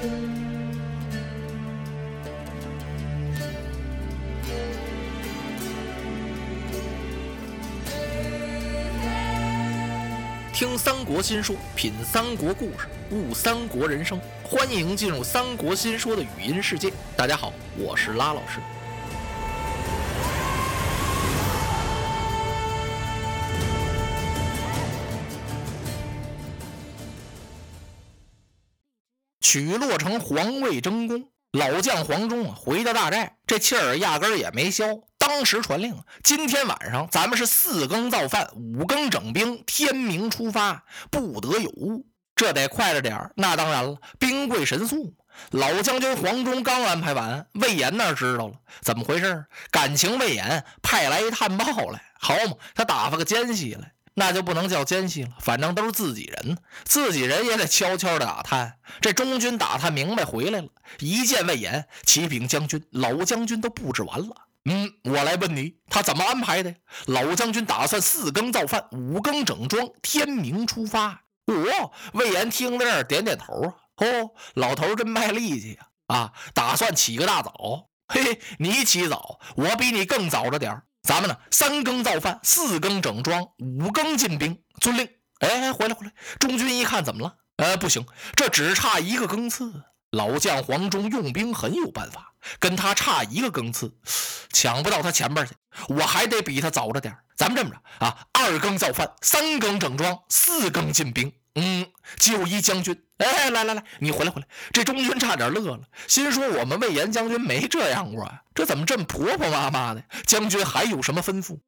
听三国新说，品三国故事，悟三国人生。欢迎进入三国新说的语音世界。大家好，我是拉老师。许洛城，皇位争功。老将黄忠啊，回到大寨，这气儿压根儿也没消。当时传令，今天晚上咱们是四更造饭，五更整兵，天明出发，不得有误。这得快着点儿。那当然了，兵贵神速。老将军黄忠刚安排完，魏延那知道了，怎么回事？感情魏延派来一探报来，好嘛，他打发个奸细来。那就不能叫奸细了，反正都是自己人，自己人也得悄悄的打探。这中军打探明白回来了，一见魏延，启禀将军，老将军都布置完了。嗯，我来问你，他怎么安排的？老将军打算四更造饭，五更整装，天明出发。哦，魏延听到这儿点点头啊。哦，老头真卖力气呀！啊，打算起个大早。嘿嘿，你起早，我比你更早着点儿。咱们呢，三更造饭，四更整装，五更进兵。遵令。哎，回来回来！中军一看，怎么了？呃，不行，这只差一个更次。老将黄忠用兵很有办法，跟他差一个更次，抢不到他前边去，我还得比他早着点咱们这么着啊，二更造饭，三更整装，四更进兵。嗯，就一将军。哎，来来来，你回来回来！这中军差点乐了，心说我们魏延将军没这样过啊，这怎么这么婆婆妈妈的？将军还有什么吩咐？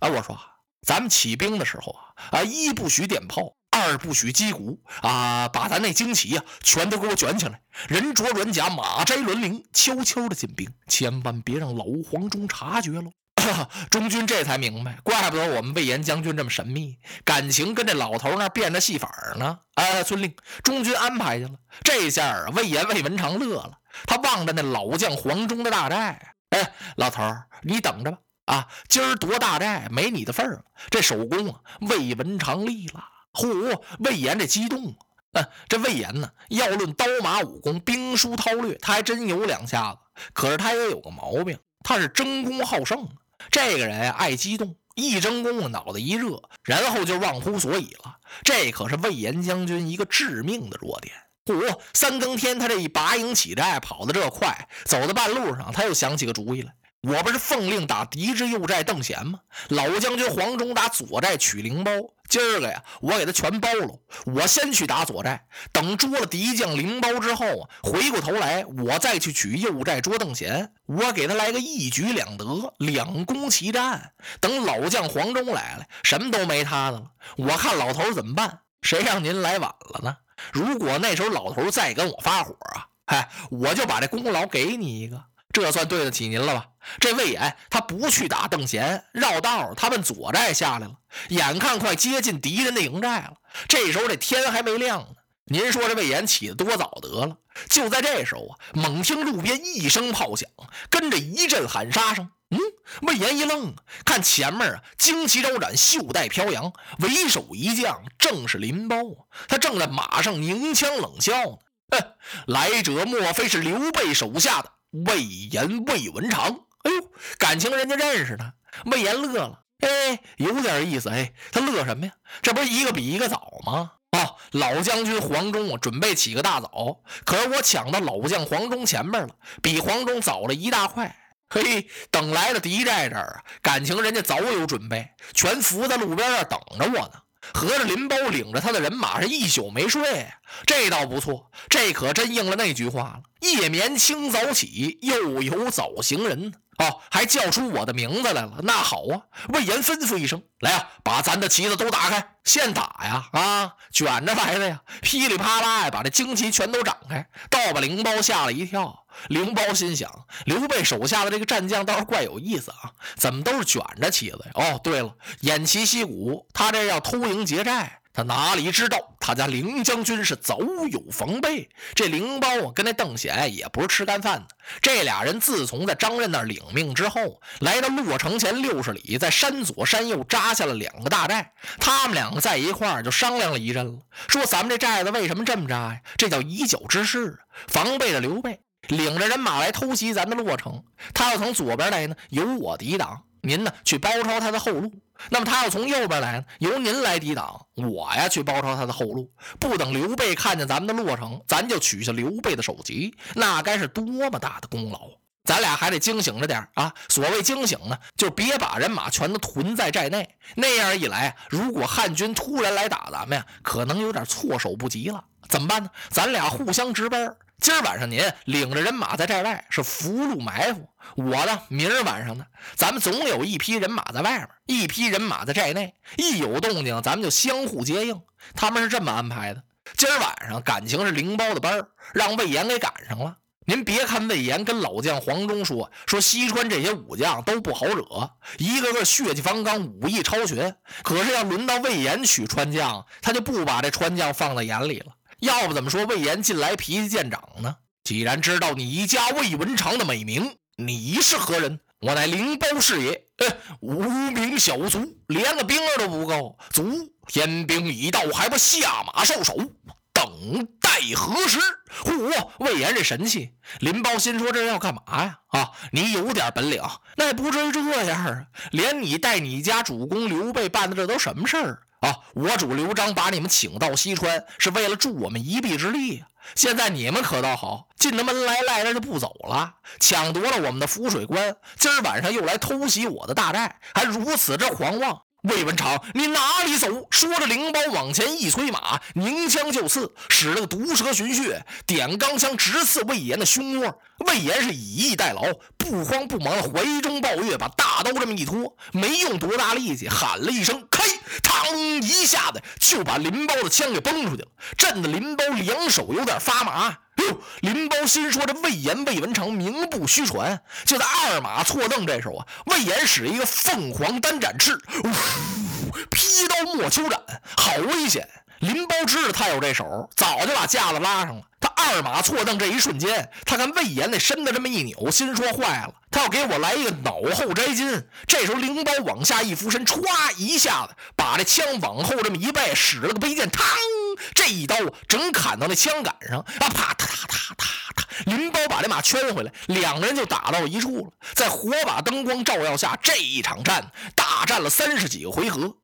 啊，我说，咱们起兵的时候啊，啊，一不许点炮，二不许击鼓啊，把咱那旌旗呀全都给我卷起来，人着软甲，马摘轮铃，悄悄的进兵，千万别让老黄忠察觉喽。中军这才明白，怪不得我们魏延将军这么神秘，感情跟这老头那变着戏法呢。哎，遵令，中军安排去了。这下啊，魏延魏文长乐了，他望着那老将黄忠的大寨，哎，老头你等着吧。啊，今儿夺大寨没你的份儿。这首功啊，魏文长立了。嚯，魏延这激动啊！这魏延呢，要论刀马武功、兵书韬略，他还真有两下子。可是他也有个毛病，他是争功好胜。这个人爱激动，一争功脑子一热，然后就忘乎所以了。这可是魏延将军一个致命的弱点。嚯，三更天，他这一拔营起寨，跑得这快，走到半路上，他又想起个主意来。我不是奉令打敌之右寨邓贤吗？老将军黄忠打左寨取灵包。今儿个呀，我给他全包了。我先去打左寨，等捉了敌将灵包之后啊，回过头来我再去取右寨捉邓贤。我给他来个一举两得，两攻齐战。等老将黄忠来了，什么都没他的了。我看老头怎么办？谁让您来晚了呢？如果那时候老头再跟我发火啊，嗨，我就把这功劳给你一个。这算对得起您了吧？这魏延他不去打邓贤，绕道他奔左寨下来了。眼看快接近敌人的营寨了，这时候这天还没亮呢。您说这魏延起得多早得了？就在这时候啊，猛听路边一声炮响，跟着一阵喊杀声。嗯，魏延一愣，看前面啊，旌旗招展，袖带飘扬，为首一将正是林包啊。他正在马上凝枪冷笑呢。哼，来者莫非是刘备手下的？魏延、魏文长，哎呦，感情人家认识他。魏延乐了，哎，有点意思。哎，他乐什么呀？这不是一个比一个早吗？哦，老将军黄忠啊，准备起个大早，可是我抢到老将黄忠前面了，比黄忠早了一大块。嘿，等来了敌寨这儿啊，感情人家早有准备，全伏在路边上等着我呢。合着林包领着他的人马是一宿没睡，这倒不错，这可真应了那句话了：夜眠清早起，又有早行人。哦，还叫出我的名字来了。那好啊，魏延吩咐一声：“来呀，把咱的旗子都打开，现打呀！啊，卷着来的呀！噼里啪啦呀，把这旌旗全都展开，倒把灵包吓了一跳。灵包心想：刘备手下的这个战将倒是怪有意思啊，怎么都是卷着旗子呀？哦，对了，偃旗息鼓，他这要偷营劫寨，他哪里知道？他家凌将军是早有防备。这灵包啊，跟那邓显也不是吃干饭的。这俩人自从在张任那领命之后，来到洛城前六十里，在山左山右扎下了两个大寨。他们两个在一块儿就商量了一阵了，说咱们这寨子为什么这么扎呀？这叫以久之势，防备着刘备领着人马来偷袭咱的洛城。他要从左边来呢，由我抵挡。您呢，去包抄他的后路。那么他要从右边来呢，由您来抵挡。我呀，去包抄他的后路。不等刘备看见咱们的洛城，咱就取下刘备的首级，那该是多么大的功劳！咱俩还得惊醒着点啊！所谓惊醒呢，就别把人马全都屯在寨内。那样一来，如果汉军突然来打咱们呀，可能有点措手不及了。怎么办呢？咱俩互相值班。今儿晚上您领着人马在寨外是伏路埋伏，我呢明儿晚上呢，咱们总有一批人马在外面，一批人马在寨内，一有动静咱们就相互接应。他们是这么安排的。今儿晚上感情是灵包的班让魏延给赶上了。您别看魏延跟老将黄忠说说西川这些武将都不好惹，一个个血气方刚，武艺超群，可是要轮到魏延取川将，他就不把这川将放在眼里了。要不怎么说魏延近来脾气见长呢？既然知道你家魏文长的美名，你是何人？我乃灵包氏也，无名小卒，连个兵儿都不够。卒天兵已到，还不下马受首，等待何时？嚯！魏延这神气，林包心说这要干嘛呀？啊，你有点本领，那也不至于这样啊！连你带你家主公刘备办的这都什么事儿？啊！我主刘璋把你们请到西川，是为了助我们一臂之力呀。现在你们可倒好，进了门来赖着就不走了，抢夺了我们的浮水关，今儿晚上又来偷袭我的大寨，还如此之狂妄。魏文长，你哪里走？说着，灵包往前一催马，拧枪就刺，使了个毒蛇寻穴，点钢枪直刺魏延的胸窝。魏延是以逸待劳，不慌不忙的怀中抱月，把大刀这么一托，没用多大力气，喊了一声“开”，嘣一下子就把林包的枪给崩出去了，震得林包两手有点发麻。哟，林包心说：“这魏延、魏文长名不虚传。”就在二马错蹬这时候啊，魏延使一个凤凰单展翅，呜，劈刀莫秋斩，好危险！林包知道他有这手，早就把架子拉上了。二马错蹬这一瞬间，他看魏延那身子这么一扭，心说：“坏了，他要给我来一个脑后摘金。”这时候，灵包往下一俯身，歘一下子把这枪往后这么一背，使了个背剑，嘡。这一刀整砍到那枪杆上，啊，啪嗒嗒嗒嗒嗒，林包把这马圈回来，两个人就打到一处了。在火把灯光照耀下，这一场战大战了三十几个回合。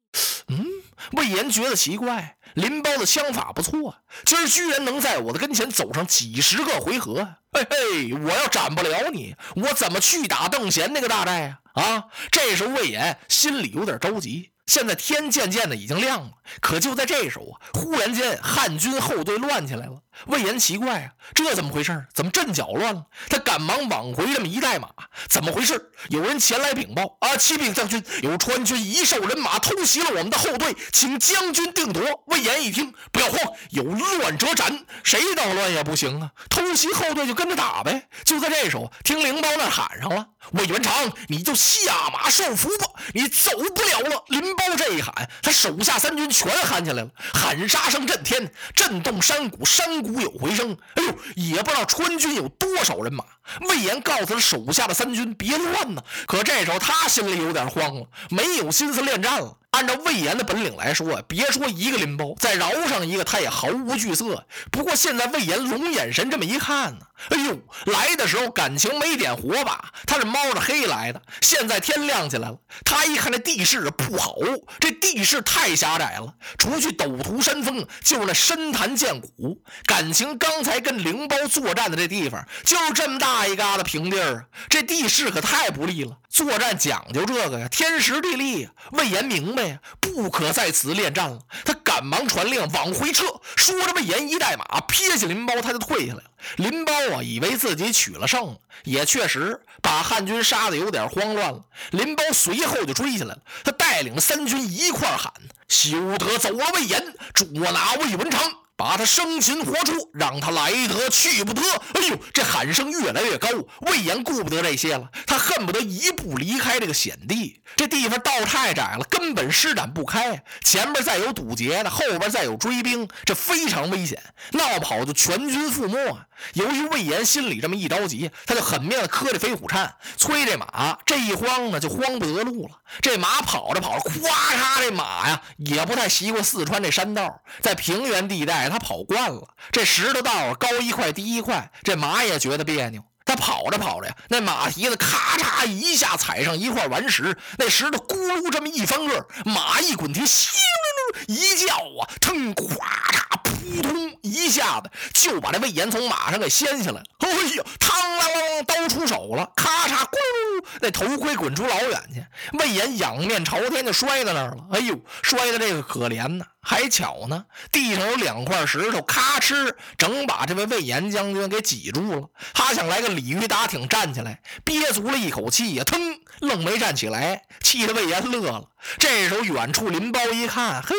嗯，魏延觉得奇怪，林包的枪法不错，今儿居然能在我的跟前走上几十个回合。嘿嘿，我要斩不了你，我怎么去打邓贤那个大寨呀？啊，这时候魏延心里有点着急。现在天渐渐的已经亮了，可就在这时候啊，忽然间汉军后队乱起来了。魏延奇怪啊，这怎么回事？怎么阵脚乱了？他赶忙往回这么一带马，怎么回事？有人前来禀报啊，启禀将军，有川军一兽人马偷袭了我们的后队，请将军定夺。魏延一听，不要慌，有乱者斩，谁捣乱也不行啊！偷袭后队就跟着打呗。就在这时候，听灵包那喊上了：“魏元长，你就下马受伏吧，你走不了了。”灵包这一喊，他手下三军全喊起来了，喊杀声震天，震动山谷，山谷。无有回声，哎呦，也不知道川军有多少人马。魏延告诉他手下的三军别乱呢，可这时候他心里有点慌了，没有心思恋战了。按照魏延的本领来说，别说一个林包，再饶上一个他也毫无惧色。不过现在魏延龙眼神这么一看呢，哎呦，来的时候感情没点火把，他是猫着黑来的。现在天亮起来了，他一看这地势不好，这地势太狭窄了，除去陡途山峰，就是那深潭涧谷。感情刚才跟灵包作战的这地方，就这么大一疙瘩平地儿啊，这地势可太不利了。作战讲究这个呀，天时地利。魏延明白呀，不可在此恋战了。他赶忙传令往回撤。说着，魏延一代马撇下林包，他就退下来了。林包啊，以为自己取了胜了，也确实把汉军杀的有点慌乱了。林包随后就追下来了，他带领三军一块喊：“休得走了！魏延捉拿魏文长！”把他生擒活捉，让他来得去不得。哎呦，这喊声越来越高，魏延顾不得这些了，他恨不得一步离开这个险地。这地方道太窄了，根本施展不开。前边再有堵截的，后边再有追兵，这非常危险，闹不好就全军覆没。由于魏延心里这么一着急，他就狠命的磕这飞虎颤，催这马。这一慌呢，就慌不得路了。这马跑着跑着，咵嚓，这马呀也不太习惯四川这山道，在平原地带他跑惯了，这石头道高一块低一块，这马也觉得别扭。他跑着跑着呀，那马蹄子咔嚓一下踩上一块顽石，那石头咕噜这么一翻个，马一滚蹄，咻一叫啊，腾咵就把这魏延从马上给掀下来了。哎呦，嘡啷啷刀出手了，咔嚓咕噜，那头盔滚出老远去，魏延仰面朝天就摔在那儿了。哎呦，摔的这个可怜呐！还巧呢，地上有两块石头，咔哧，整把这位魏延将军给挤住了。他想来个鲤鱼打挺站起来，憋足了一口气呀，腾，愣没站起来，气得魏延乐了。这时候，远处林包一看，嘿，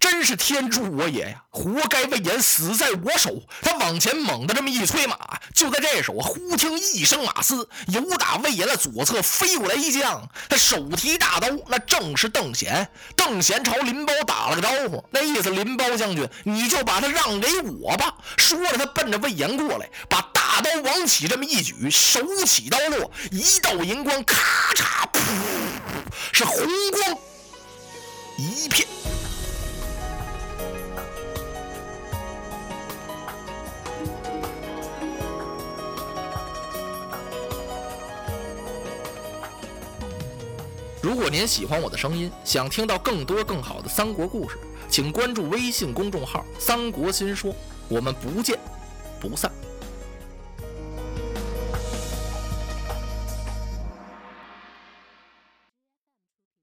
真是天助我也呀！活该魏延死在我手。他往前猛地这么一催马，就在这时候，忽听一声马嘶，由打魏延的左侧飞过来一将，他手提大刀，那正是邓贤。邓贤朝林包打了个招呼。那意思，林包将军，你就把他让给我吧。说着，他奔着魏延过来，把大刀往起这么一举，手起刀落，一道银光，咔嚓，噗，是红光一片。如果您喜欢我的声音，想听到更多更好的三国故事。请关注微信公众号“三国新说”，我们不见不散。